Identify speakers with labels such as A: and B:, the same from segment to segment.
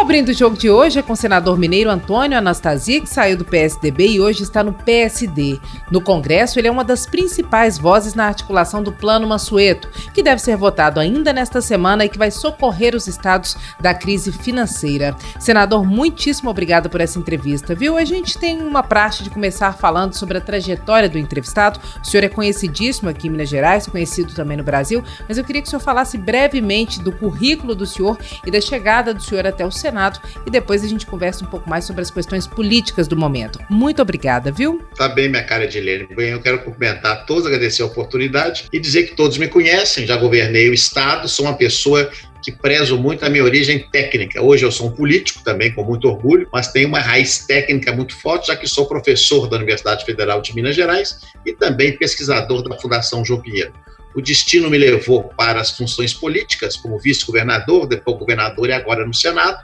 A: Abrindo o jogo de hoje é com o senador mineiro Antônio Anastasia, que saiu do PSDB e hoje está no PSD. No Congresso, ele é uma das principais vozes na articulação do Plano Mansueto, que deve ser votado ainda nesta semana e que vai socorrer os estados da crise financeira. Senador, muitíssimo obrigado por essa entrevista, viu? A gente tem uma praxe de começar falando sobre a trajetória do entrevistado. O senhor é conhecidíssimo aqui em Minas Gerais, conhecido também no Brasil, mas eu queria que o senhor falasse brevemente do currículo do senhor e da chegada do senhor até o Senado Senado e depois a gente conversa um pouco mais sobre as questões políticas do momento. Muito obrigada, viu?
B: Tá bem, minha cara de Helene. Bem, eu quero cumprimentar a todos, agradecer a oportunidade e dizer que todos me conhecem, já governei o Estado, sou uma pessoa que prezo muito a minha origem técnica. Hoje eu sou um político também, com muito orgulho, mas tenho uma raiz técnica muito forte, já que sou professor da Universidade Federal de Minas Gerais e também pesquisador da Fundação João Pinheiro. O destino me levou para as funções políticas, como vice-governador, depois governador e agora no Senado,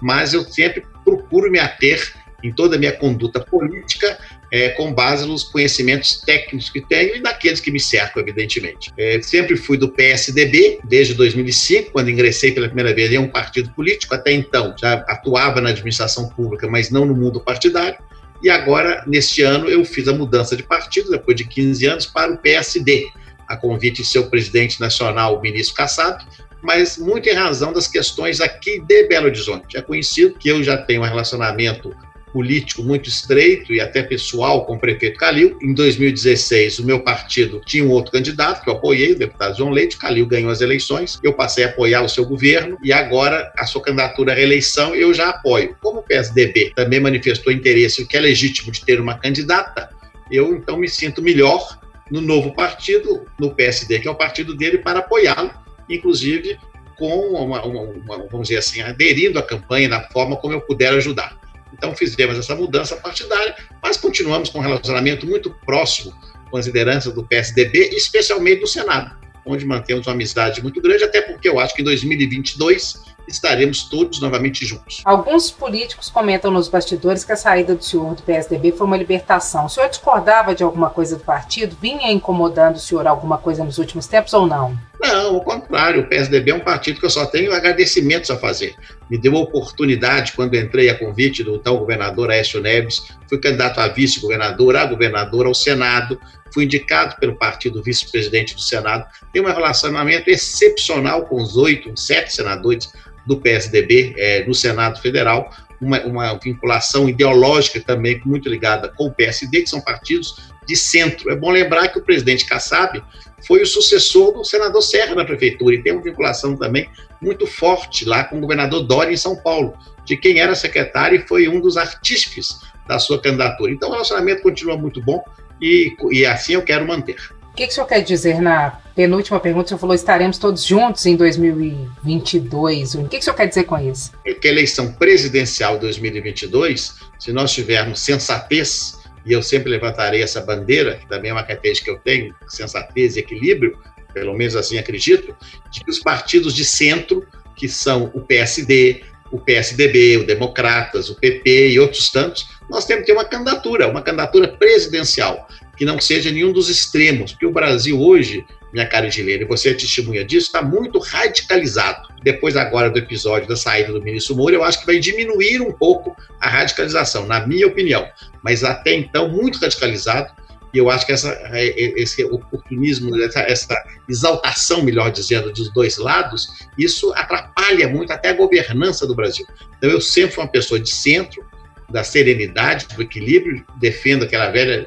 B: mas eu sempre procuro me ater em toda a minha conduta política é, com base nos conhecimentos técnicos que tenho e daqueles que me cercam, evidentemente. É, sempre fui do PSDB, desde 2005, quando ingressei pela primeira vez em um partido político. Até então, já atuava na administração pública, mas não no mundo partidário. E agora, neste ano, eu fiz a mudança de partido, depois de 15 anos, para o PSD, a convite de seu presidente nacional, o ministro Kassab, mas muito em razão das questões aqui de Belo Horizonte. É conhecido que eu já tenho um relacionamento político muito estreito e até pessoal com o prefeito Calil. Em 2016, o meu partido tinha um outro candidato que eu apoiei, o deputado João Leite. Calil ganhou as eleições, eu passei a apoiar o seu governo e agora a sua candidatura à reeleição eu já apoio. Como o PSDB também manifestou interesse, o que é legítimo de ter uma candidata, eu então me sinto melhor no novo partido, no PSD, que é o partido dele, para apoiá-lo inclusive com uma, uma, uma, vamos dizer assim, aderindo à campanha da forma como eu puder ajudar. Então fizemos essa mudança partidária, mas continuamos com um relacionamento muito próximo com as lideranças do PSDB, especialmente do Senado, onde mantemos uma amizade muito grande, até porque eu acho que em 2022 estaremos todos novamente juntos.
A: Alguns políticos comentam nos bastidores que a saída do senhor do PSDB foi uma libertação. O senhor discordava de alguma coisa do partido? Vinha incomodando o senhor alguma coisa nos últimos tempos ou não?
B: Não, ao contrário, o PSDB é um partido que eu só tenho agradecimentos a fazer. Me deu a oportunidade, quando entrei a convite do tal governador Aécio Neves, fui candidato a vice-governador, a governador, ao Senado, fui indicado pelo partido vice-presidente do Senado, tenho um relacionamento excepcional com os oito, sete senadores do PSDB é, no Senado Federal, uma, uma, vinculação ideológica também muito ligada com o PSD, que são partidos de centro. É bom lembrar que o presidente Kassab foi o sucessor do senador Serra na prefeitura e tem uma vinculação também muito forte lá com o governador Dória em São Paulo, de quem era secretário e foi um dos artífices da sua candidatura. Então o relacionamento continua muito bom e, e assim eu quero manter
A: que, que o senhor quer dizer na penúltima pergunta? O senhor falou estaremos todos juntos em 2022. O que, que o senhor quer dizer com isso?
B: É que a eleição presidencial 2022, se nós tivermos sensatez, e eu sempre levantarei essa bandeira, que também é uma característica que eu tenho, sensatez e equilíbrio, pelo menos assim acredito, de que os partidos de centro, que são o PSD, o PSDB, o Democratas, o PP e outros tantos, nós temos que ter uma candidatura, uma candidatura presidencial que não seja nenhum dos extremos, porque o Brasil hoje, minha cara de e você é testemunha disso, está muito radicalizado. Depois agora do episódio da saída do ministro Moura, eu acho que vai diminuir um pouco a radicalização, na minha opinião. Mas até então, muito radicalizado, e eu acho que essa, esse oportunismo, essa, essa, exaltação, melhor dizendo, dos dois lados, isso atrapalha muito até a governança do Brasil. Então, eu sempre fui uma pessoa de centro, da serenidade, do equilíbrio, defendo aquela velha é,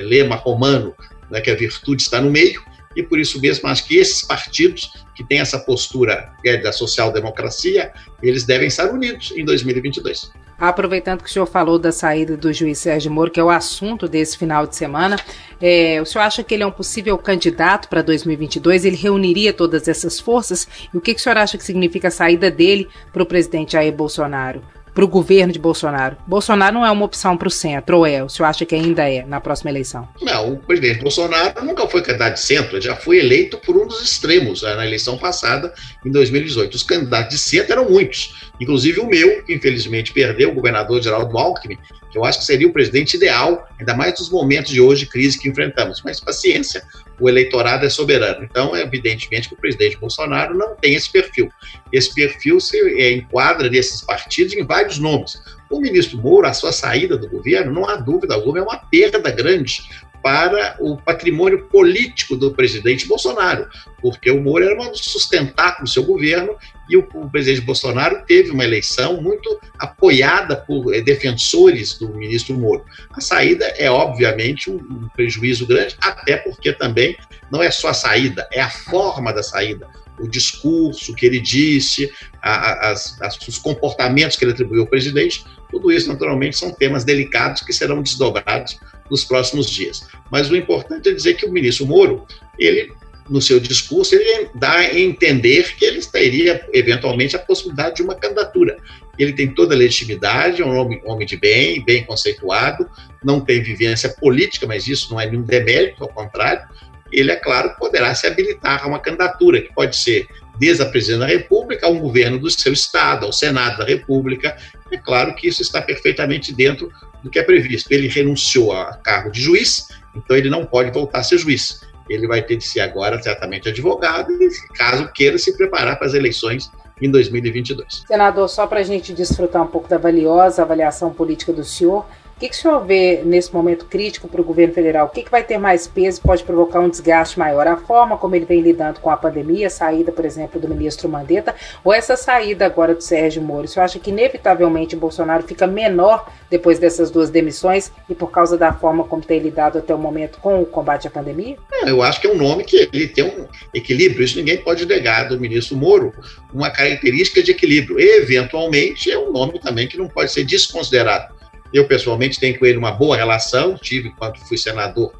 B: lema romano, né, que a virtude está no meio, e por isso mesmo acho que esses partidos que têm essa postura é, da social-democracia, eles devem estar unidos em 2022.
A: Aproveitando que o senhor falou da saída do juiz Sérgio Moro, que é o assunto desse final de semana, é, o senhor acha que ele é um possível candidato para 2022? Ele reuniria todas essas forças? E o que, que o senhor acha que significa a saída dele para o presidente Jair Bolsonaro? Para o governo de Bolsonaro? Bolsonaro não é uma opção para o centro, ou é? O senhor acha que ainda é na próxima eleição?
B: Não, o presidente Bolsonaro nunca foi candidato de centro, já foi eleito por um dos extremos né, na eleição passada, em 2018. Os candidatos de centro eram muitos. inclusive o meu, que infelizmente perdeu, o governador Geraldo Alckmin, que eu acho que seria o presidente ideal, ainda mais nos momentos de hoje crise que enfrentamos. Mas paciência, o eleitorado é soberano. Então, evidentemente que o presidente Bolsonaro não tem esse perfil. Esse perfil se é, enquadra nesses partidos em vários nomes. O ministro Moro, a sua saída do governo, não há dúvida alguma, é uma perda grande para o patrimônio político do presidente Bolsonaro, porque o Moro era um sustentáculo do seu governo e o, o, presidente Bolsonaro teve uma eleição muito apoiada por eh, defensores do ministro Moro. A saída é, obviamente, um, um prejuízo grande, até porque também não é só a saída, é a forma da saída o discurso que ele disse, a, as, as, os comportamentos que ele atribuiu ao presidente, tudo isso, naturalmente, são temas delicados que serão desdobrados nos próximos dias. Mas o importante é dizer que o ministro Moro, ele, no seu discurso, ele dá a entender que ele teria, eventualmente, a possibilidade de uma candidatura. Ele tem toda a legitimidade, é um homem, homem de bem, bem conceituado, não tem vivência política, mas isso não é nenhum demérito, ao contrário, ele, é claro, poderá se habilitar a uma candidatura, que pode ser desde a presidência da República ao governo do seu estado, ao Senado da República. É claro que isso está perfeitamente dentro do que é previsto. Ele renunciou a cargo de juiz, então ele não pode voltar a ser juiz. Ele vai ter de ser agora certamente advogado caso queira, se preparar para as eleições em 2022.
A: Senador, só para a gente desfrutar um pouco da valiosa avaliação política do senhor, que, que o senhor vê nesse momento crítico para o governo federal? O que, que vai ter mais peso e pode provocar um desgaste maior? A forma como ele vem lidando com a pandemia, a saída, por exemplo, do ministro Mandetta, ou essa saída agora do Sérgio Moro? O senhor acha que inevitavelmente Bolsonaro fica menor depois dessas duas demissões e por causa da forma como tem lidado até o momento com o combate à pandemia?
B: É, eu acho que é um nome que ele tem um equilíbrio, isso ninguém pode negar do ministro Moro, uma característica de equilíbrio. E, eventualmente, é um nome também que não pode ser desconsiderado eu, pessoalmente, tenho com ele uma boa relação, tive enquanto fui senador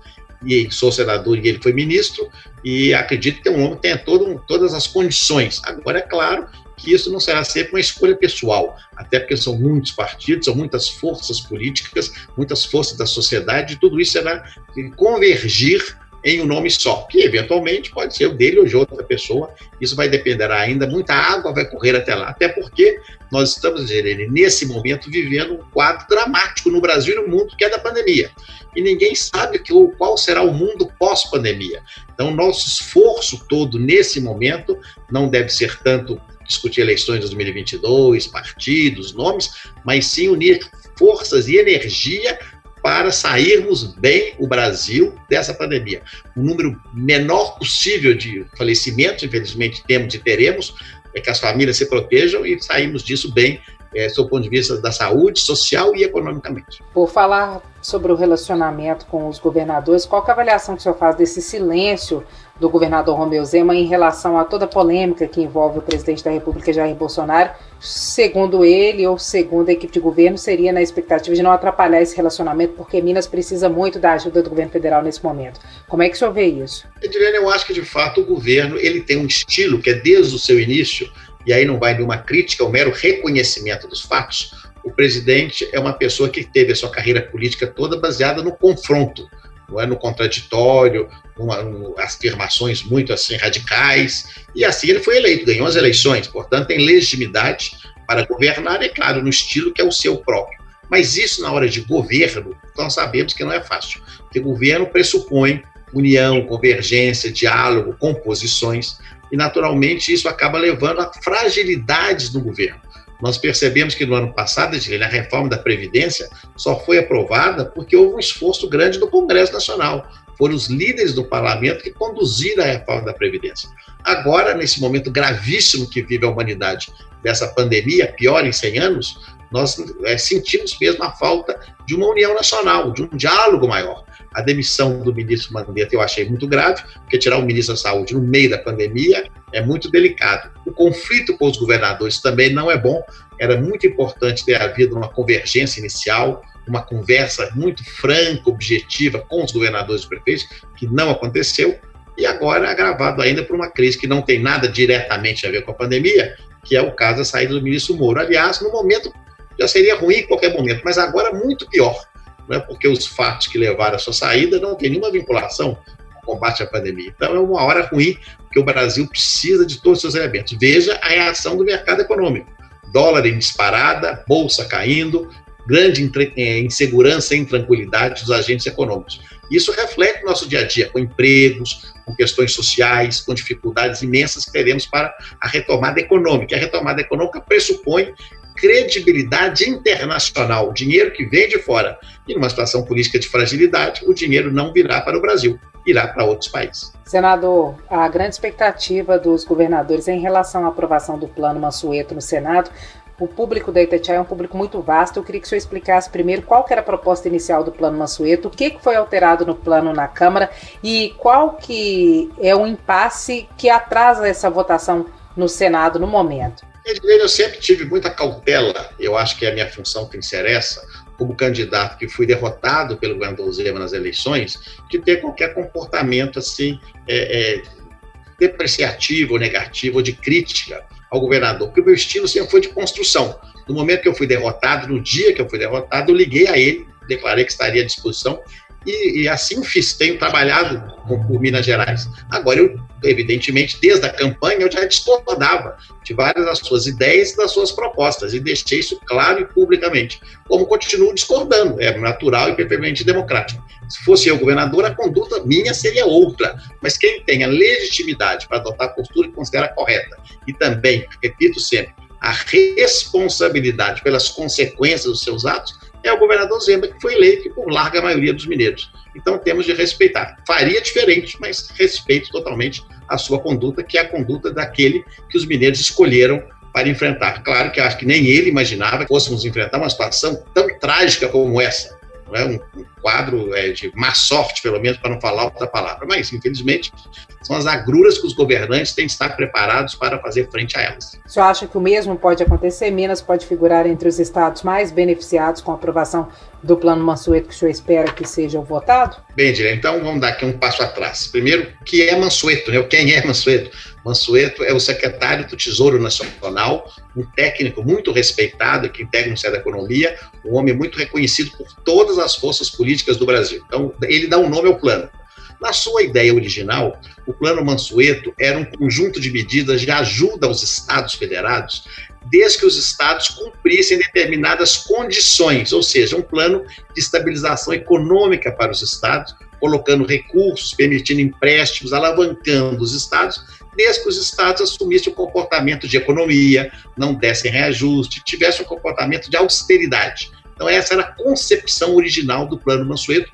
B: e sou senador e ele foi ministro, e acredito que um homem tenha todo, todas as condições. Agora, é claro que isso não será sempre uma escolha pessoal, até porque são muitos partidos, são muitas forças políticas, muitas forças da sociedade, e tudo isso será convergir em um nome só, que eventualmente pode ser o dele ou de outra pessoa. Isso vai depender ainda, muita água vai correr até lá, até porque nós estamos, ele, nesse momento, vivendo um quadro dramático no Brasil e no mundo, que é da pandemia. E ninguém sabe que, qual será o mundo pós-pandemia. Então, nosso esforço todo nesse momento não deve ser tanto discutir eleições de 2022, partidos, nomes, mas sim unir forças e energia para sairmos bem o Brasil dessa pandemia. O número menor possível de falecimentos, infelizmente temos e teremos, é que as famílias se protejam e saímos disso bem, é, do ponto de vista da saúde, social e economicamente.
A: Por falar sobre o relacionamento com os governadores, qual é a avaliação que o senhor faz desse silêncio do governador Romeu Zema em relação a toda a polêmica que envolve o presidente da República, Jair Bolsonaro. Segundo ele, ou segundo a equipe de governo, seria na expectativa de não atrapalhar esse relacionamento, porque Minas precisa muito da ajuda do governo federal nesse momento. Como é que o senhor vê isso?
B: Edilene, eu acho que, de fato, o governo ele tem um estilo que é desde o seu início, e aí não vai de uma crítica, é um mero reconhecimento dos fatos. O presidente é uma pessoa que teve a sua carreira política toda baseada no confronto, não é no contraditório, uma, um, afirmações muito assim radicais, e assim ele foi eleito, ganhou as eleições, portanto tem legitimidade para governar, é claro, no estilo que é o seu próprio. Mas isso na hora de governo, nós sabemos que não é fácil, porque governo pressupõe união, convergência, diálogo, composições, e naturalmente isso acaba levando a fragilidades do governo. Nós percebemos que no ano passado, a reforma da Previdência só foi aprovada porque houve um esforço grande do Congresso Nacional. Foram os líderes do parlamento que conduziram a reforma da Previdência. Agora, nesse momento gravíssimo que vive a humanidade, dessa pandemia, pior em 100 anos, nós é, sentimos mesmo a falta de uma união nacional, de um diálogo maior. A demissão do ministro Mandetta eu achei muito grave, porque tirar o ministro da Saúde no meio da pandemia é muito delicado. O conflito com os governadores também não é bom. Era muito importante ter havido uma convergência inicial, uma conversa muito franca, objetiva com os governadores e prefeitos, que não aconteceu, e agora agravado ainda por uma crise que não tem nada diretamente a ver com a pandemia, que é o caso da saída do ministro Moro. Aliás, no momento já seria ruim em qualquer momento, mas agora muito pior né, porque os fatos que levaram à sua saída não têm nenhuma vinculação com o combate à pandemia. Então, é uma hora ruim, porque o Brasil precisa de todos os seus elementos. Veja a reação do mercado econômico. dólar em disparada, bolsa caindo, grande eh, insegurança e intranquilidade dos agentes econômicos. Isso reflete o nosso dia a dia, com empregos, com questões sociais, com dificuldades imensas que teremos para a retomada econômica. A retomada econômica pressupõe credibilidade internacional, o dinheiro que vem de fora. E numa situação política de fragilidade, o dinheiro não virá para o Brasil, irá para outros países.
A: Senador, a grande expectativa dos governadores em relação à aprovação do plano Mansueto no Senado o público da Itatiaia é um público muito vasto. Eu queria que o senhor explicasse primeiro qual era a proposta inicial do Plano Mansueto, o que foi alterado no plano na Câmara e qual que é o impasse que atrasa essa votação no Senado no momento.
B: Eu sempre tive muita cautela, eu acho que é a minha função que ser essa, como candidato que fui derrotado pelo governador Zema nas eleições, de ter qualquer comportamento assim é, é, depreciativo negativo ou de crítica ao governador, porque o meu estilo sempre foi de construção. No momento que eu fui derrotado, no dia que eu fui derrotado, eu liguei a ele, declarei que estaria à disposição e, e assim fiz. Tenho trabalhado com, por Minas Gerais. Agora, eu, evidentemente, desde a campanha, eu já discordava de várias das suas ideias e das suas propostas e deixei isso claro e publicamente. Como continuo discordando, é natural e perfeitamente democrático. Se fosse eu governador, a conduta minha seria outra. Mas quem tem a legitimidade para adotar a postura que considera correta e também, repito sempre, a responsabilidade pelas consequências dos seus atos, é o governador Zema, que foi eleito por larga maioria dos mineiros. Então temos de respeitar. Faria diferente, mas respeito totalmente a sua conduta, que é a conduta daquele que os mineiros escolheram para enfrentar. Claro que acho que nem ele imaginava que fôssemos enfrentar uma situação tão trágica como essa é um, um quadro é, de má sorte, pelo menos, para não falar outra palavra. Mas, infelizmente, são as agruras que os governantes têm que estar preparados para fazer frente a elas.
A: O senhor acha que o mesmo pode acontecer? Minas pode figurar entre os estados mais beneficiados com a aprovação do plano Mansueto que o senhor espera que seja votado?
B: Bem, Dire, então vamos dar aqui um passo atrás. Primeiro, o que é Mansueto? Né? Quem é Mansueto? Mansueto é o secretário do Tesouro Nacional, um técnico muito respeitado que integra o Ministério da Economia, um homem muito reconhecido por todas as forças políticas do Brasil. Então, ele dá um nome ao plano. Na sua ideia original, o Plano Mansueto era um conjunto de medidas de ajuda aos estados federados, desde que os estados cumprissem determinadas condições, ou seja, um plano de estabilização econômica para os estados, colocando recursos, permitindo empréstimos, alavancando os estados desde que os estados assumissem o comportamento de economia, não dessem reajuste, tivessem um comportamento de austeridade. Então, essa era a concepção original do Plano Mansueto,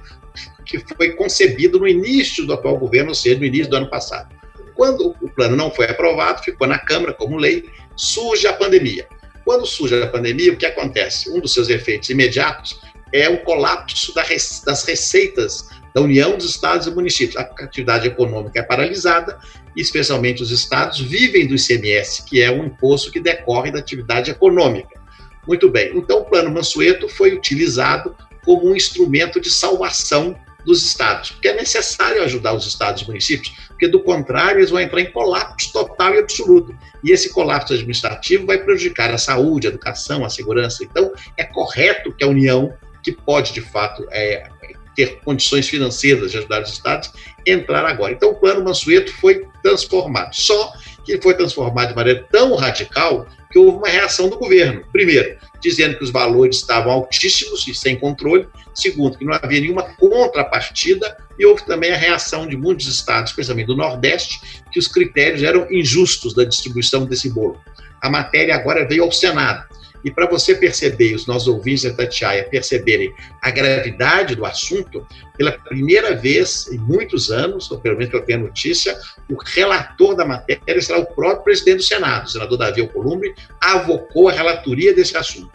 B: que foi concebido no início do atual governo, ou seja, no início do ano passado. Quando o plano não foi aprovado, ficou na Câmara como lei, surge a pandemia. Quando surge a pandemia, o que acontece? Um dos seus efeitos imediatos é o colapso das receitas da União dos Estados e Municípios. A atividade econômica é paralisada, especialmente os estados vivem do ICMS, que é um imposto que decorre da atividade econômica. Muito bem, então o Plano Mansueto foi utilizado como um instrumento de salvação dos estados, porque é necessário ajudar os estados e municípios, porque do contrário eles vão entrar em colapso total e absoluto. E esse colapso administrativo vai prejudicar a saúde, a educação, a segurança. Então, é correto que a União, que pode de fato é, ter condições financeiras de ajudar os estados, entrar agora. Então, o plano Mansueto foi transformado. Só que ele foi transformado de maneira tão radical que houve uma reação do governo. Primeiro, dizendo que os valores estavam altíssimos e sem controle. Segundo, que não havia nenhuma contrapartida. E houve também a reação de muitos estados, especialmente do Nordeste, que os critérios eram injustos da distribuição desse bolo. A matéria agora veio ao Senado. E para você perceber, os nossos ouvintes da Tatiaia perceberem a gravidade do assunto, pela primeira vez em muitos anos, ou pelo menos que eu tenho notícia, o relator da matéria será o próprio presidente do Senado, o senador Davi Alcolumbre, avocou a relatoria desse assunto.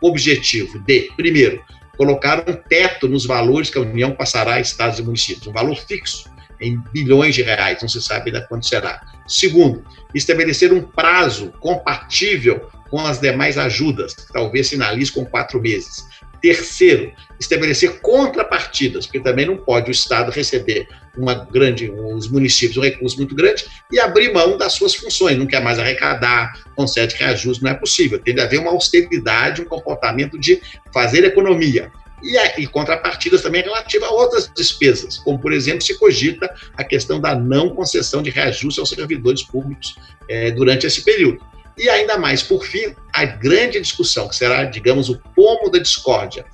B: O objetivo de, primeiro, colocar um teto nos valores que a União passará a estados e municípios, um valor fixo, em bilhões de reais, não se sabe ainda quanto será. Segundo, estabelecer um prazo compatível com as demais ajudas, que talvez finalize com quatro meses. Terceiro, estabelecer contrapartidas, porque também não pode o Estado receber uma grande, os municípios um recurso muito grande e abrir mão das suas funções, não quer mais arrecadar, concede reajuste, não é possível. Tem de haver uma austeridade, um comportamento de fazer economia. E, e contrapartidas também relativas a outras despesas, como, por exemplo, se cogita a questão da não concessão de reajuste aos servidores públicos é, durante esse período. E ainda mais, por fim, a grande discussão, que será, digamos, o pomo da discórdia,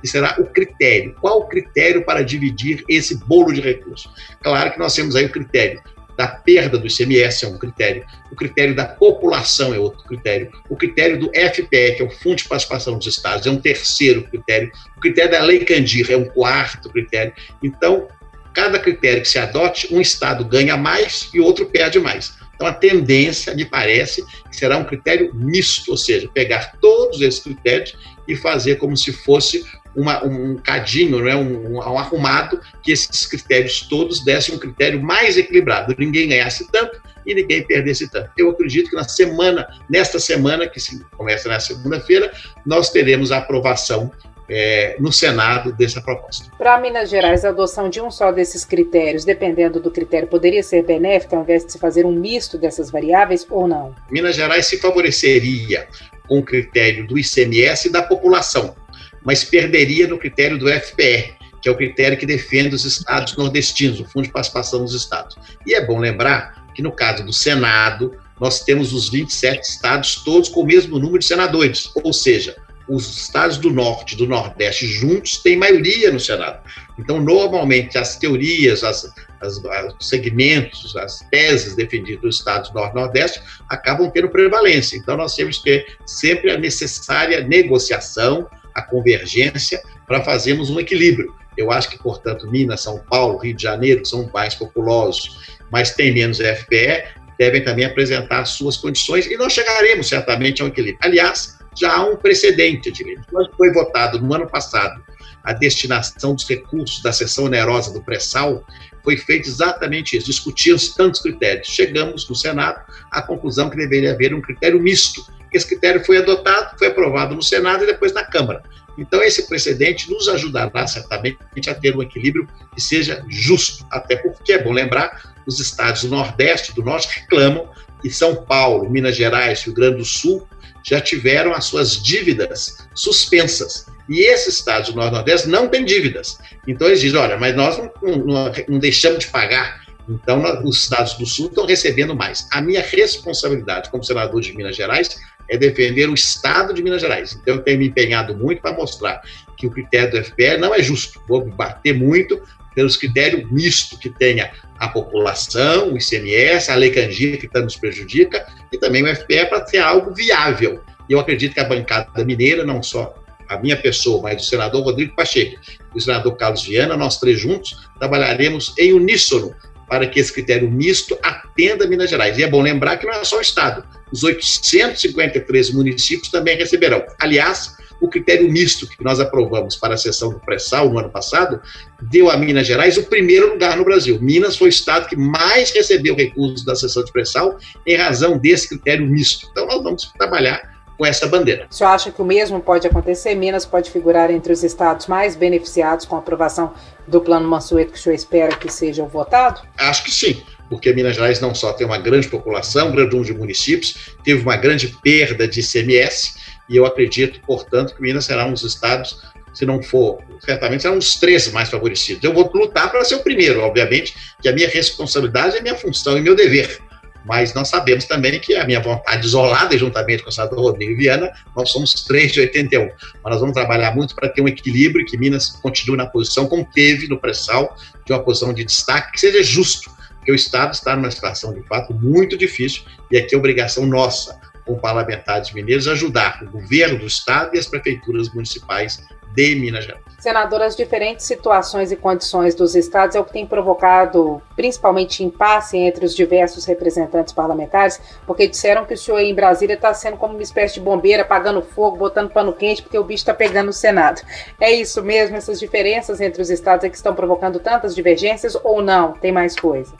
B: que será o critério. Qual o critério para dividir esse bolo de recursos? Claro que nós temos aí o critério da perda do ICMS é um critério, o critério da população é outro critério, o critério do FPE, que é o Fundo de Participação dos Estados, é um terceiro critério, o critério da Lei Candir é um quarto critério. Então, cada critério que se adote, um Estado ganha mais e outro perde mais. Então, a tendência, me parece, será um critério misto, ou seja, pegar todos esses critérios e fazer como se fosse uma, um cadinho, né, um, um, arrumado, que esses critérios todos dessem um critério mais equilibrado, ninguém ganhasse tanto e ninguém perdesse tanto. Eu acredito que na semana, nesta semana, que se começa na segunda-feira, nós teremos a aprovação é, no Senado dessa proposta.
A: Para Minas Gerais, a adoção de um só desses critérios, dependendo do critério, poderia ser benéfica ao invés de se fazer um misto dessas variáveis ou não?
B: Minas Gerais se favoreceria com o critério do ICMS e da população, mas perderia no critério do FPR, que é o critério que defende os estados nordestinos, o Fundo de Participação dos Estados. E é bom lembrar que, no caso do Senado, nós temos os 27 estados todos com o mesmo número de senadores, ou seja, os estados do norte e do nordeste juntos têm maioria no Senado. Então, normalmente, as teorias, as, as, os segmentos, as teses defendidas dos estados do norte e nordeste acabam tendo prevalência. Então, nós temos que ter sempre a necessária negociação, a convergência para fazermos um equilíbrio. Eu acho que, portanto, Minas, São Paulo, Rio de Janeiro, que são mais populosos, mas têm menos FPE, devem também apresentar as suas condições e nós chegaremos certamente a um equilíbrio. Aliás, já há um precedente, diria. Quando foi votado no ano passado a destinação dos recursos da seção onerosa do pré-sal, foi feito exatamente isso, discutiam-se tantos critérios. Chegamos no Senado à conclusão que deveria haver um critério misto, esse critério foi adotado, foi aprovado no Senado e depois na Câmara. Então, esse precedente nos ajudará certamente a ter um equilíbrio que seja justo, até porque é bom lembrar, os estados do Nordeste, do Norte, reclamam que São Paulo, Minas Gerais, Rio Grande do Sul já tiveram as suas dívidas suspensas. E esses estados do Norte Nordeste não têm dívidas. Então, eles dizem: olha, mas nós não, não, não deixamos de pagar então, os estados do Sul estão recebendo mais. A minha responsabilidade como senador de Minas Gerais é defender o Estado de Minas Gerais. Então, eu tenho me empenhado muito para mostrar que o critério do FPE não é justo. Vou bater muito pelos critérios misto que tenha a população, o ICMS, a Lei Candia, que tanto nos prejudica, e também o FPE para ser algo viável. E eu acredito que a bancada mineira, não só a minha pessoa, mas o senador Rodrigo Pacheco e o senador Carlos Viana, nós três juntos, trabalharemos em uníssono para que esse critério misto atenda Minas Gerais. E é bom lembrar que não é só o Estado. Os 853 municípios também receberão. Aliás, o critério misto que nós aprovamos para a sessão do pré-sal no ano passado deu a Minas Gerais o primeiro lugar no Brasil. Minas foi o estado que mais recebeu recursos da sessão de pré-sal em razão desse critério misto. Então, nós vamos trabalhar com essa bandeira.
A: O senhor acha que o mesmo pode acontecer? Minas pode figurar entre os estados mais beneficiados com a aprovação do Plano Mansueto que o senhor espera que seja votado?
B: Acho que sim, porque Minas Gerais não só tem uma grande população, um grande número de municípios, teve uma grande perda de ICMS, e eu acredito, portanto, que Minas será um dos estados, se não for, certamente será um dos três mais favorecidos. Eu vou lutar para ser o primeiro, obviamente, que a minha responsabilidade é minha função e meu dever mas nós sabemos também que a minha vontade isolada, juntamente com o senador Rodrigo Viana, nós somos três de 81. Mas nós vamos trabalhar muito para ter um equilíbrio que Minas continue na posição como teve no pré-sal, de uma posição de destaque que seja justo, porque o Estado está numa situação, de fato, muito difícil e aqui é obrigação nossa, como parlamentares mineiros, ajudar o governo do Estado e as prefeituras municipais de Minas Gerais.
A: Senador, as diferentes situações e condições dos estados é o que tem provocado principalmente impasse entre os diversos representantes parlamentares, porque disseram que o senhor em Brasília está sendo como uma espécie de bombeira, apagando fogo, botando pano quente, porque o bicho está pegando no Senado. É isso mesmo, essas diferenças entre os estados é que estão provocando tantas divergências ou não? Tem mais coisa?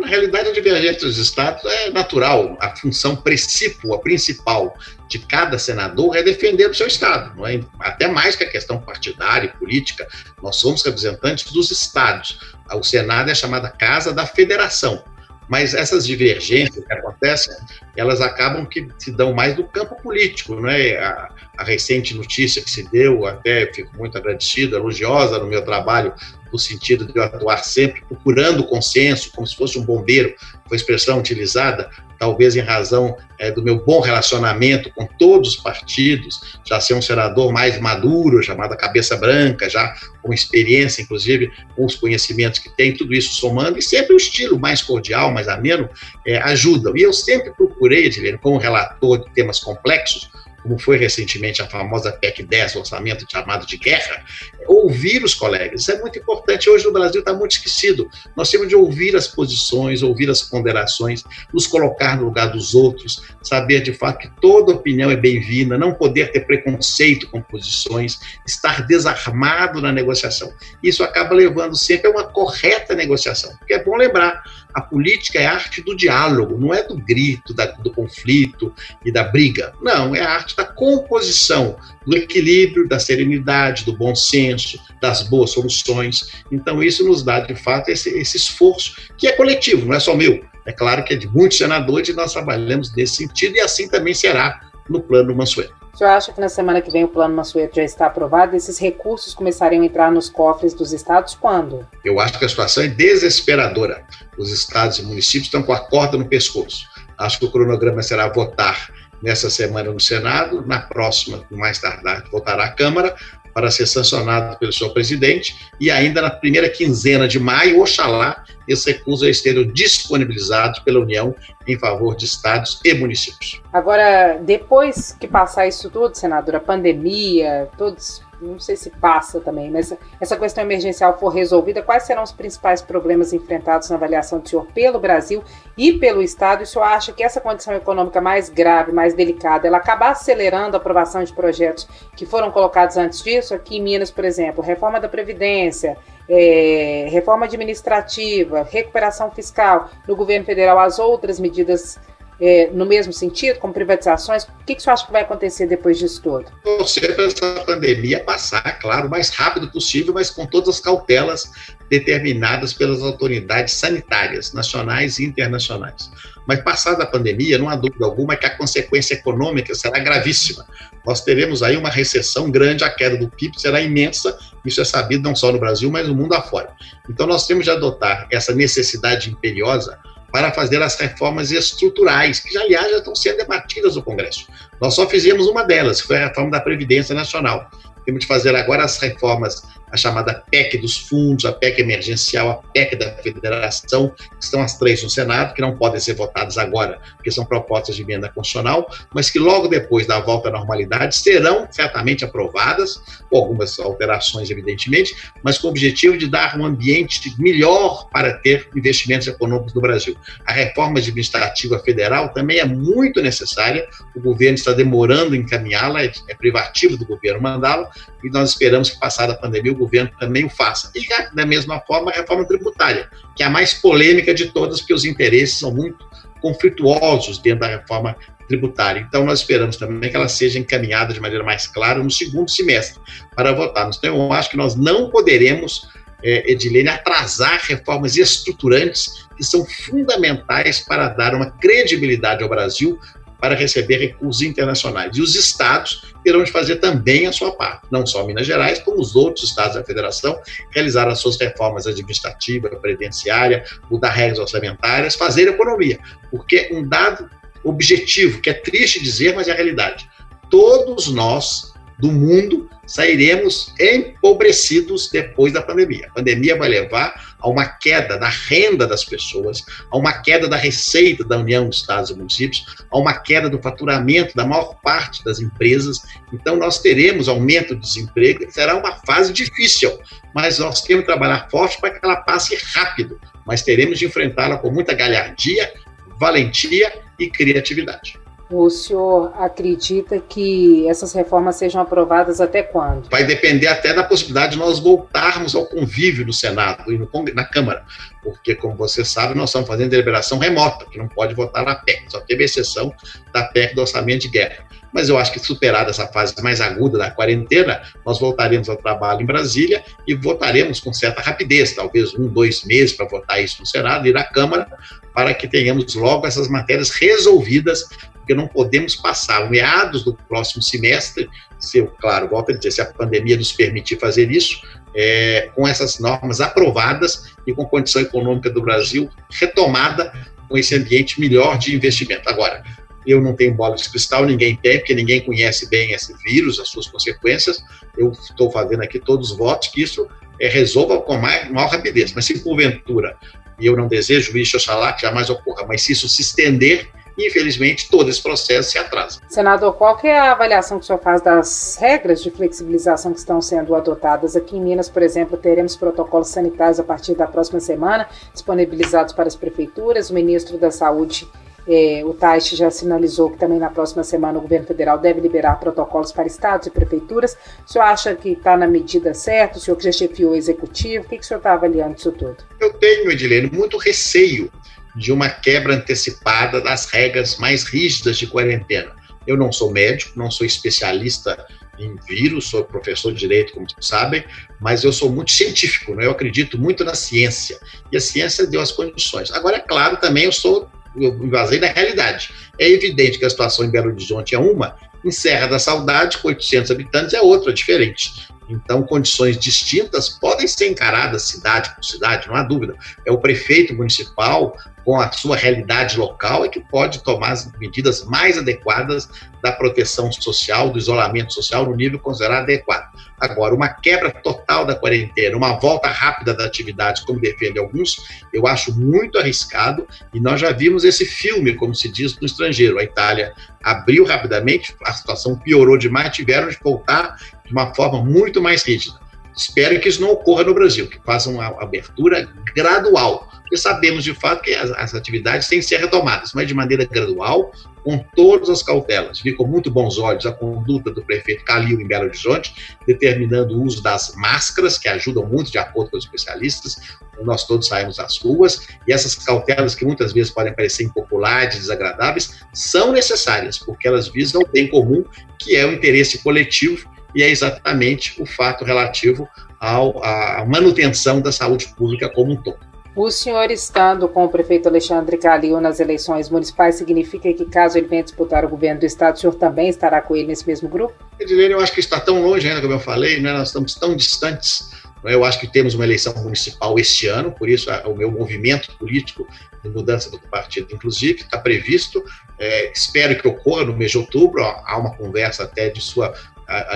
B: Na realidade, a divergência dos estados é natural. A função principal, a principal de cada senador é defender o seu estado, não é? até mais que a questão partidária e política. Nós somos representantes dos estados. O Senado é chamada Casa da Federação. Mas essas divergências que acontecem, elas acabam que se dão mais no campo político, né? A, a recente notícia que se deu, até fico muito agradecido, elogiosa no meu trabalho no sentido de eu atuar sempre procurando consenso, como se fosse um bombeiro, foi a expressão utilizada, talvez em razão é, do meu bom relacionamento com todos os partidos, já ser um senador mais maduro, chamado Cabeça Branca, já com experiência, inclusive, com os conhecimentos que tem, tudo isso somando, e sempre o estilo mais cordial, mais ameno, é, ajudam. E eu sempre procurei, Edilene, como relator de temas complexos, como foi recentemente a famosa PEC 10, orçamento chamado de guerra, ouvir os colegas. Isso é muito importante. Hoje no Brasil está muito esquecido. Nós temos de ouvir as posições, ouvir as ponderações, nos colocar no lugar dos outros, saber de fato que toda opinião é bem-vinda, não poder ter preconceito com posições, estar desarmado na negociação. Isso acaba levando sempre a uma correta negociação. Porque é bom lembrar, a política é a arte do diálogo, não é do grito, da, do conflito e da briga. Não, é a arte da composição, do equilíbrio, da serenidade, do bom senso, das boas soluções. Então, isso nos dá, de fato, esse, esse esforço, que é coletivo, não é só meu. É claro que é de muitos senadores e nós trabalhamos nesse sentido, e assim também será no plano Mansueto.
A: Senhor acha que na semana que vem o plano Mansueto já está aprovado? Esses recursos começariam a entrar nos cofres dos estados quando?
B: Eu acho que a situação é desesperadora. Os estados e municípios estão com a corda no pescoço. Acho que o cronograma será votar nessa semana no Senado, na próxima, mais tardar, voltará à Câmara para ser sancionado pelo seu presidente e ainda na primeira quinzena de maio, oxalá, esses recursos estejam disponibilizados pela União em favor de estados e municípios.
A: Agora, depois que passar isso tudo, senadora, pandemia, todos não sei se passa também, mas essa questão emergencial for resolvida, quais serão os principais problemas enfrentados na avaliação do senhor pelo Brasil e pelo Estado? E o senhor acha que essa condição econômica mais grave, mais delicada, ela acaba acelerando a aprovação de projetos que foram colocados antes disso? Aqui em Minas, por exemplo, reforma da Previdência, é, reforma administrativa, recuperação fiscal, no governo federal, as outras medidas é, no mesmo sentido, como privatizações? O que, que você acha que vai acontecer depois disso tudo?
B: Torcer para essa pandemia passar, claro, o mais rápido possível, mas com todas as cautelas determinadas pelas autoridades sanitárias, nacionais e internacionais. Mas passada a pandemia, não há dúvida alguma que a consequência econômica será gravíssima. Nós teremos aí uma recessão grande, a queda do PIB será imensa, isso é sabido não só no Brasil, mas no mundo afora. Então nós temos de adotar essa necessidade imperiosa para fazer as reformas estruturais, que, aliás, já estão sendo debatidas no Congresso. Nós só fizemos uma delas, que foi a reforma da Previdência Nacional. Temos de fazer agora as reformas a chamada PEC dos fundos, a PEC emergencial, a PEC da federação, que estão as três no Senado, que não podem ser votadas agora, porque são propostas de emenda constitucional, mas que logo depois da volta à normalidade serão certamente aprovadas, com algumas alterações, evidentemente, mas com o objetivo de dar um ambiente melhor para ter investimentos econômicos no Brasil. A reforma administrativa federal também é muito necessária, o governo está demorando em encaminhá-la, é, é privativo do governo mandá-la, e nós esperamos que, passada a pandemia, governo também o faça. E, da mesma forma, a reforma tributária, que é a mais polêmica de todas, porque os interesses são muito conflituosos dentro da reforma tributária. Então, nós esperamos também que ela seja encaminhada de maneira mais clara no segundo semestre para votarmos. Então, eu acho que nós não poderemos, é, Edilene, atrasar reformas estruturantes que são fundamentais para dar uma credibilidade ao Brasil para receber recursos internacionais. E os estados terão de fazer também a sua parte, não só Minas Gerais, como os outros estados da federação, realizar as suas reformas administrativas, previdenciária, mudar regras orçamentárias, fazer economia. Porque um dado objetivo, que é triste dizer, mas é a realidade. Todos nós do mundo sairemos empobrecidos depois da pandemia. A pandemia vai levar a uma queda da renda das pessoas, a uma queda da receita da União dos Estados e Municípios, a uma queda do faturamento da maior parte das empresas. Então, nós teremos aumento do desemprego, será uma fase difícil, mas nós temos que trabalhar forte para que ela passe rápido, mas teremos de enfrentá-la com muita galhardia, valentia e criatividade.
A: O senhor acredita que essas reformas sejam aprovadas até quando?
B: Vai depender até da possibilidade de nós voltarmos ao convívio no Senado e no, na Câmara, porque, como você sabe, nós estamos fazendo deliberação remota, que não pode votar na PEC, só teve exceção da PEC do orçamento de guerra. Mas eu acho que superada essa fase mais aguda da quarentena, nós voltaremos ao trabalho em Brasília e votaremos com certa rapidez, talvez um, dois meses para votar isso no Senado e na Câmara, para que tenhamos logo essas matérias resolvidas porque não podemos passar meados do próximo semestre, se eu, claro, volto a dizer, se a pandemia nos permitir fazer isso, é, com essas normas aprovadas e com condição econômica do Brasil retomada com esse ambiente melhor de investimento. Agora, eu não tenho bola de cristal, ninguém tem, porque ninguém conhece bem esse vírus, as suas consequências. Eu estou fazendo aqui todos os votos que isso é, resolva com mais, maior rapidez. Mas se porventura, e eu não desejo isso, oxalá que jamais ocorra, mas se isso se estender, infelizmente todo esse processo se atrasa.
A: Senador, qual é a avaliação que o senhor faz das regras de flexibilização que estão sendo adotadas? Aqui em Minas, por exemplo, teremos protocolos sanitários a partir da próxima semana, disponibilizados para as prefeituras. O ministro da Saúde é, o Taixe já sinalizou que também na próxima semana o governo federal deve liberar protocolos para estados e prefeituras. O senhor acha que está na medida certa? O senhor que já chefiou o executivo, o que, que o senhor está avaliando isso tudo?
B: Eu tenho, Edilene, muito receio de uma quebra antecipada das regras mais rígidas de quarentena. Eu não sou médico, não sou especialista em vírus, sou professor de direito, como vocês sabem, mas eu sou muito científico, né? eu acredito muito na ciência, e a ciência deu as condições. Agora, é claro, também eu sou eu me basei na realidade. É evidente que a situação em Belo Horizonte é uma, em Serra da Saudade, com 800 habitantes, é outra, diferente. Então, condições distintas podem ser encaradas cidade por cidade, não há dúvida. É o prefeito municipal, com a sua realidade local, é que pode tomar as medidas mais adequadas da proteção social, do isolamento social no nível considerado adequado. Agora, uma quebra total da quarentena, uma volta rápida da atividade, como defendem alguns, eu acho muito arriscado e nós já vimos esse filme, como se diz no estrangeiro. A Itália abriu rapidamente, a situação piorou demais, tiveram de voltar de uma forma muito mais rígida. Espero que isso não ocorra no Brasil, que faça uma abertura gradual, porque sabemos de fato que as, as atividades têm que ser retomadas, mas de maneira gradual, com todas as cautelas. Vi com muito bons olhos a conduta do prefeito Calil em Belo Horizonte, determinando o uso das máscaras, que ajudam muito, de acordo com os especialistas. Nós todos saímos às ruas, e essas cautelas, que muitas vezes podem parecer impopulares, desagradáveis, são necessárias, porque elas visam o bem comum, que é o interesse coletivo e é exatamente o fato relativo à manutenção da saúde pública como um todo.
A: O senhor estando com o prefeito Alexandre Calil nas eleições municipais significa que, caso ele venha disputar o governo do estado, o senhor também estará com ele nesse mesmo grupo?
B: Edilene, eu acho que está tão longe ainda, como eu falei, né? nós estamos tão distantes. Né? Eu acho que temos uma eleição municipal este ano, por isso o meu movimento político de mudança do partido, inclusive, está previsto. É, espero que ocorra no mês de outubro. Há uma conversa até de sua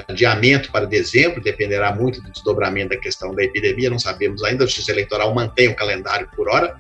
B: adiamento para dezembro, dependerá muito do desdobramento da questão da epidemia, não sabemos ainda, a Justiça Eleitoral mantém o calendário por hora,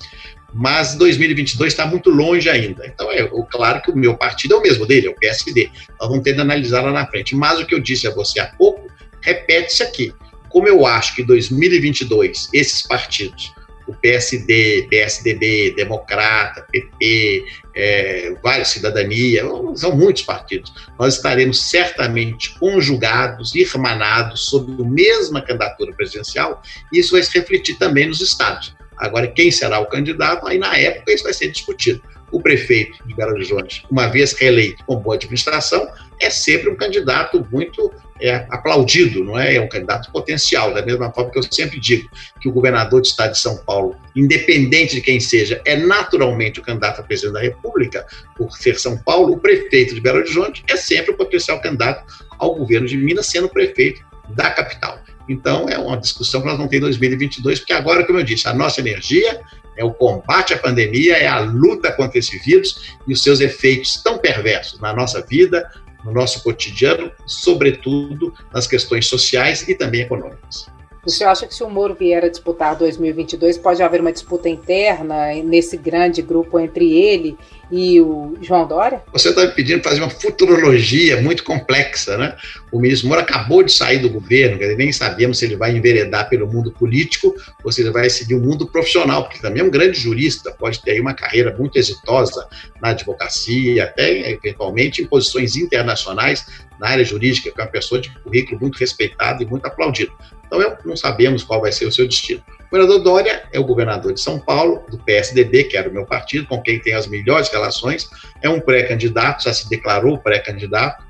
B: mas 2022 está muito longe ainda. Então, é claro que o meu partido é o mesmo dele, é o PSD. Nós vamos ter de analisar lá na frente. Mas o que eu disse a você há pouco, repete-se aqui. Como eu acho que 2022, esses partidos, o PSD, PSDB, Democrata, PP, é, Vale Cidadania, são muitos partidos. Nós estaremos certamente conjugados, irmanados sob a mesma candidatura presidencial, e isso vai se refletir também nos estados. Agora, quem será o candidato, aí na época isso vai ser discutido. O prefeito de Belo Horizonte, uma vez reeleito com boa administração, é sempre um candidato muito é, aplaudido, não é? É um candidato potencial, da mesma forma que eu sempre digo que o governador do estado de São Paulo, independente de quem seja, é naturalmente o candidato a presidente da República, por ser São Paulo, o prefeito de Belo Horizonte é sempre o potencial candidato ao governo de Minas, sendo prefeito da capital. Então, é uma discussão que nós vamos ter em 2022, porque agora, como eu disse, a nossa energia é o combate à pandemia, é a luta contra esse vírus e os seus efeitos tão perversos na nossa vida, no nosso cotidiano, sobretudo nas questões sociais e também econômicas.
A: O senhor acha que se o Moro vier a disputar 2022, pode haver uma disputa interna nesse grande grupo entre ele e o João Dória?
B: Você está me pedindo fazer uma futurologia muito complexa, né? O ministro Moro acabou de sair do governo, nem sabemos se ele vai enveredar pelo mundo político ou se ele vai seguir o mundo profissional, porque também é um grande jurista, pode ter aí uma carreira muito exitosa na advocacia, até eventualmente em posições internacionais na área jurídica, que é uma pessoa de currículo muito respeitado e muito aplaudido. Então, não sabemos qual vai ser o seu destino. O governador Dória é o governador de São Paulo, do PSDB, que era o meu partido, com quem tem as melhores relações, é um pré-candidato, já se declarou pré-candidato,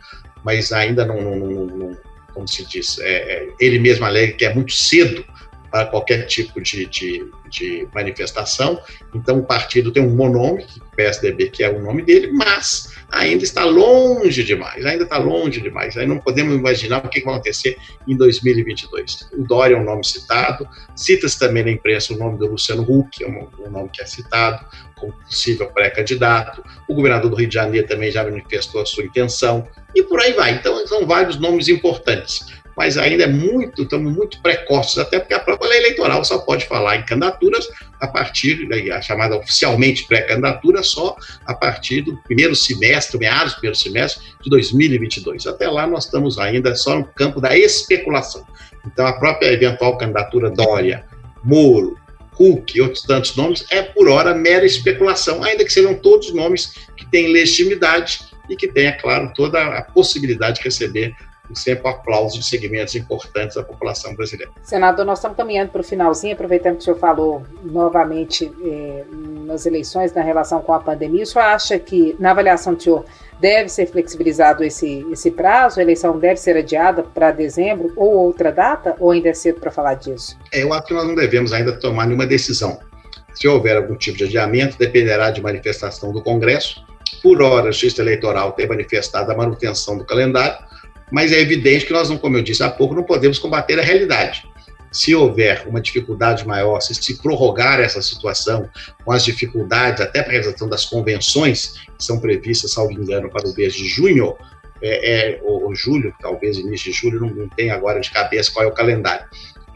B: mas ainda não, não, não, não, como se diz, é, é ele mesmo alega que é muito cedo para qualquer tipo de, de, de, manifestação. Então, o partido tem um monome, PSDB, que é o nome dele, mas ainda está longe demais, ainda está longe demais. Aí não podemos imaginar o que vai acontecer em 2022. O Dória é um nome citado, cita-se também na imprensa o nome do Luciano Huck, é um, um nome que é citado como possível pré-candidato. O governador do Rio de Janeiro também já manifestou a sua intenção, e por aí vai. Então, são vários nomes importantes mas ainda é muito, estamos muito precoces, até porque a própria lei eleitoral só pode falar em candidaturas a partir, a chamada oficialmente pré-candidatura, só a partir do primeiro semestre, meados do primeiro semestre de 2022. Até lá nós estamos ainda só no campo da especulação. Então a própria eventual candidatura Dória, Moro, Huck e outros tantos nomes é por hora mera especulação, ainda que sejam todos nomes que têm legitimidade e que tenha, claro, toda a possibilidade de receber sempre o aplauso de segmentos importantes da população brasileira.
A: Senador, nós estamos caminhando para o finalzinho, aproveitando que o senhor falou novamente eh, nas eleições na relação com a pandemia, o senhor acha que, na avaliação do senhor, deve ser flexibilizado esse, esse prazo? A eleição deve ser adiada para dezembro ou outra data? Ou ainda é cedo para falar disso?
B: É, eu acho que nós não devemos ainda tomar nenhuma decisão. Se houver algum tipo de adiamento, dependerá de manifestação do Congresso. Por hora, a Justiça Eleitoral tem manifestado a manutenção do calendário mas é evidente que nós, não, como eu disse há pouco, não podemos combater a realidade. Se houver uma dificuldade maior, se se prorrogar essa situação com as dificuldades, até para a realização das convenções que são previstas, salvo engano, para o mês de junho, é, é, ou, ou, julho, talvez início de julho, não, não tem agora de cabeça qual é o calendário.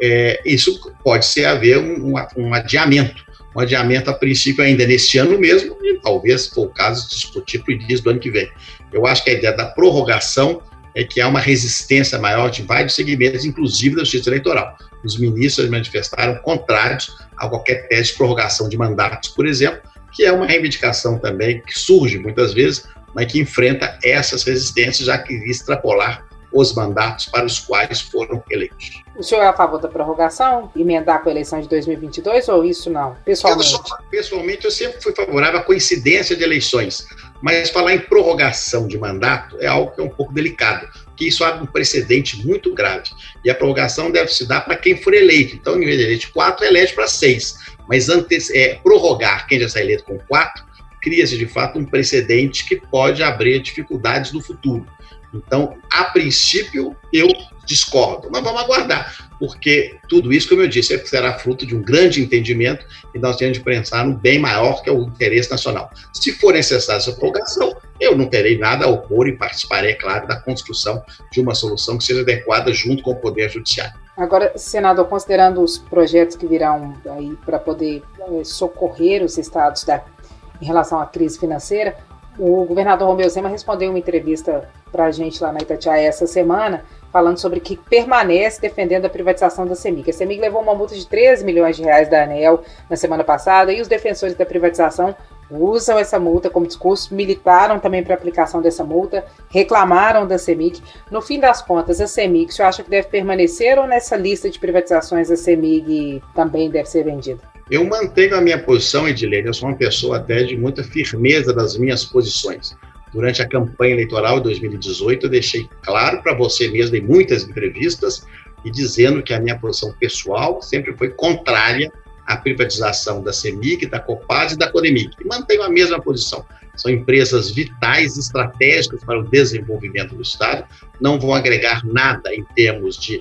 B: É, isso pode ser haver um, um, um, adiamento, um adiamento a princípio ainda neste ano mesmo, e talvez, o caso, discutir para o início do ano que vem. Eu acho que a ideia da prorrogação é que há uma resistência maior de vários segmentos, inclusive da justiça eleitoral. Os ministros manifestaram contrários a qualquer tese de prorrogação de mandatos, por exemplo, que é uma reivindicação também que surge muitas vezes, mas que enfrenta essas resistências, já que extrapolar os mandatos para os quais foram eleitos.
A: O senhor é a favor da prorrogação, emendar com a eleição de 2022 ou isso não, pessoalmente? Eu
B: sou, pessoalmente, eu sempre fui favorável à coincidência de eleições. Mas falar em prorrogação de mandato é algo que é um pouco delicado, porque isso abre um precedente muito grave. E a prorrogação deve se dar para quem for eleito. Então, em vez de eleito quatro, elege para seis. Mas antes, é, prorrogar quem já está eleito com quatro, cria-se de fato um precedente que pode abrir dificuldades no futuro. Então, a princípio, eu discordo, mas vamos aguardar, porque tudo isso, como eu disse, será fruto de um grande entendimento e nós temos de pensar no bem maior que é o interesse nacional. Se for necessária essa prorrogação, eu não terei nada a opor e participarei, é claro, da construção de uma solução que seja adequada junto com o Poder Judiciário.
A: Agora, senador, considerando os projetos que virão aí para poder eh, socorrer os estados da, em relação à crise financeira, o governador Romeu Zema respondeu uma entrevista para a gente lá na Itatiaia essa semana, falando sobre que permanece defendendo a privatização da CEMIG. A CEMIG levou uma multa de 13 milhões de reais da ANEL na semana passada e os defensores da privatização usam essa multa como discurso, militaram também para a aplicação dessa multa, reclamaram da CEMIG. No fim das contas, a CEMIG, você acha que deve permanecer ou nessa lista de privatizações a CEMIG também deve ser vendida?
B: Eu mantenho a minha posição, Edilene, eu sou uma pessoa até de muita firmeza das minhas posições. Durante a campanha eleitoral de 2018, eu deixei claro para você mesmo em muitas entrevistas e dizendo que a minha posição pessoal sempre foi contrária à privatização da CEMIG, da Copaz e da Codemig. E mantenho a mesma posição. São empresas vitais, estratégicas para o desenvolvimento do Estado, não vão agregar nada em termos de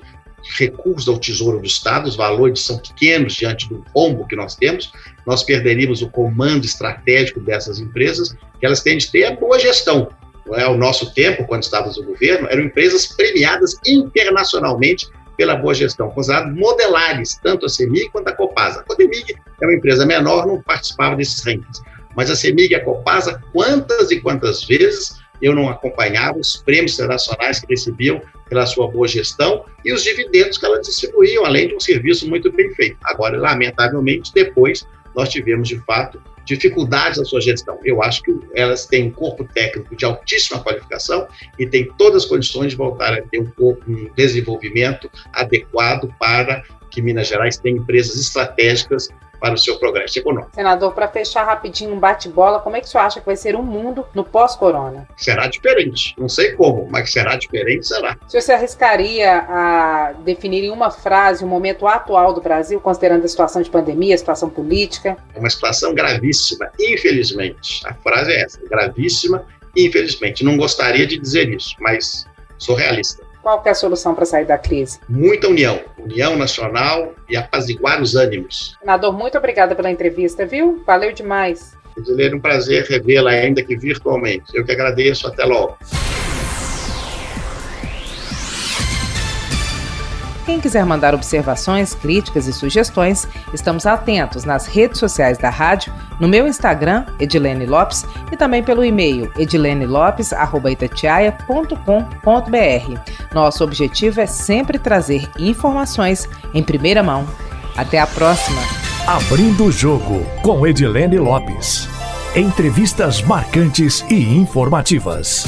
B: recursos ao Tesouro do Estado, os valores são pequenos diante do pombo que nós temos, nós perderíamos o comando estratégico dessas empresas, que elas têm de ter a boa gestão. É? O nosso tempo, quando estávamos no governo, eram empresas premiadas internacionalmente pela boa gestão, consideradas modelares, tanto a CEMIG quanto a Copasa. A Codemig é uma empresa menor, não participava desses rankings. Mas a CEMIG e a Copasa, quantas e quantas vezes eu não acompanhava os prêmios internacionais que recebiam pela sua boa gestão e os dividendos que elas distribuíam, além de um serviço muito bem feito. Agora, lamentavelmente, depois nós tivemos, de fato, dificuldades na sua gestão. Eu acho que elas têm um corpo técnico de altíssima qualificação e têm todas as condições de voltar a ter um, um desenvolvimento adequado para que Minas Gerais tenha empresas estratégicas para o seu progresso econômico.
A: Senador, para fechar rapidinho um bate-bola, como é que o senhor acha que vai ser o mundo no pós-corona?
B: Será diferente. Não sei como, mas será diferente, será.
A: O senhor se arriscaria a definir em uma frase o momento atual do Brasil, considerando a situação de pandemia, a situação política?
B: É uma situação gravíssima, infelizmente. A frase é essa, gravíssima, infelizmente. Não gostaria de dizer isso, mas sou realista.
A: Qual é a solução para sair da crise?
B: Muita união, união nacional e apaziguar os ânimos.
A: Senador, muito obrigada pela entrevista, viu? Valeu demais.
B: Edileiro, um prazer revê-la, ainda que virtualmente. Eu que agradeço. Até logo.
A: Quem quiser mandar observações, críticas e sugestões, estamos atentos nas redes sociais da rádio, no meu Instagram, Edilene Lopes, e também pelo e-mail edilenelopes.itatiaia.com.br. Nosso objetivo é sempre trazer informações em primeira mão. Até a próxima!
C: Abrindo o jogo com Edilene Lopes. Entrevistas marcantes e informativas.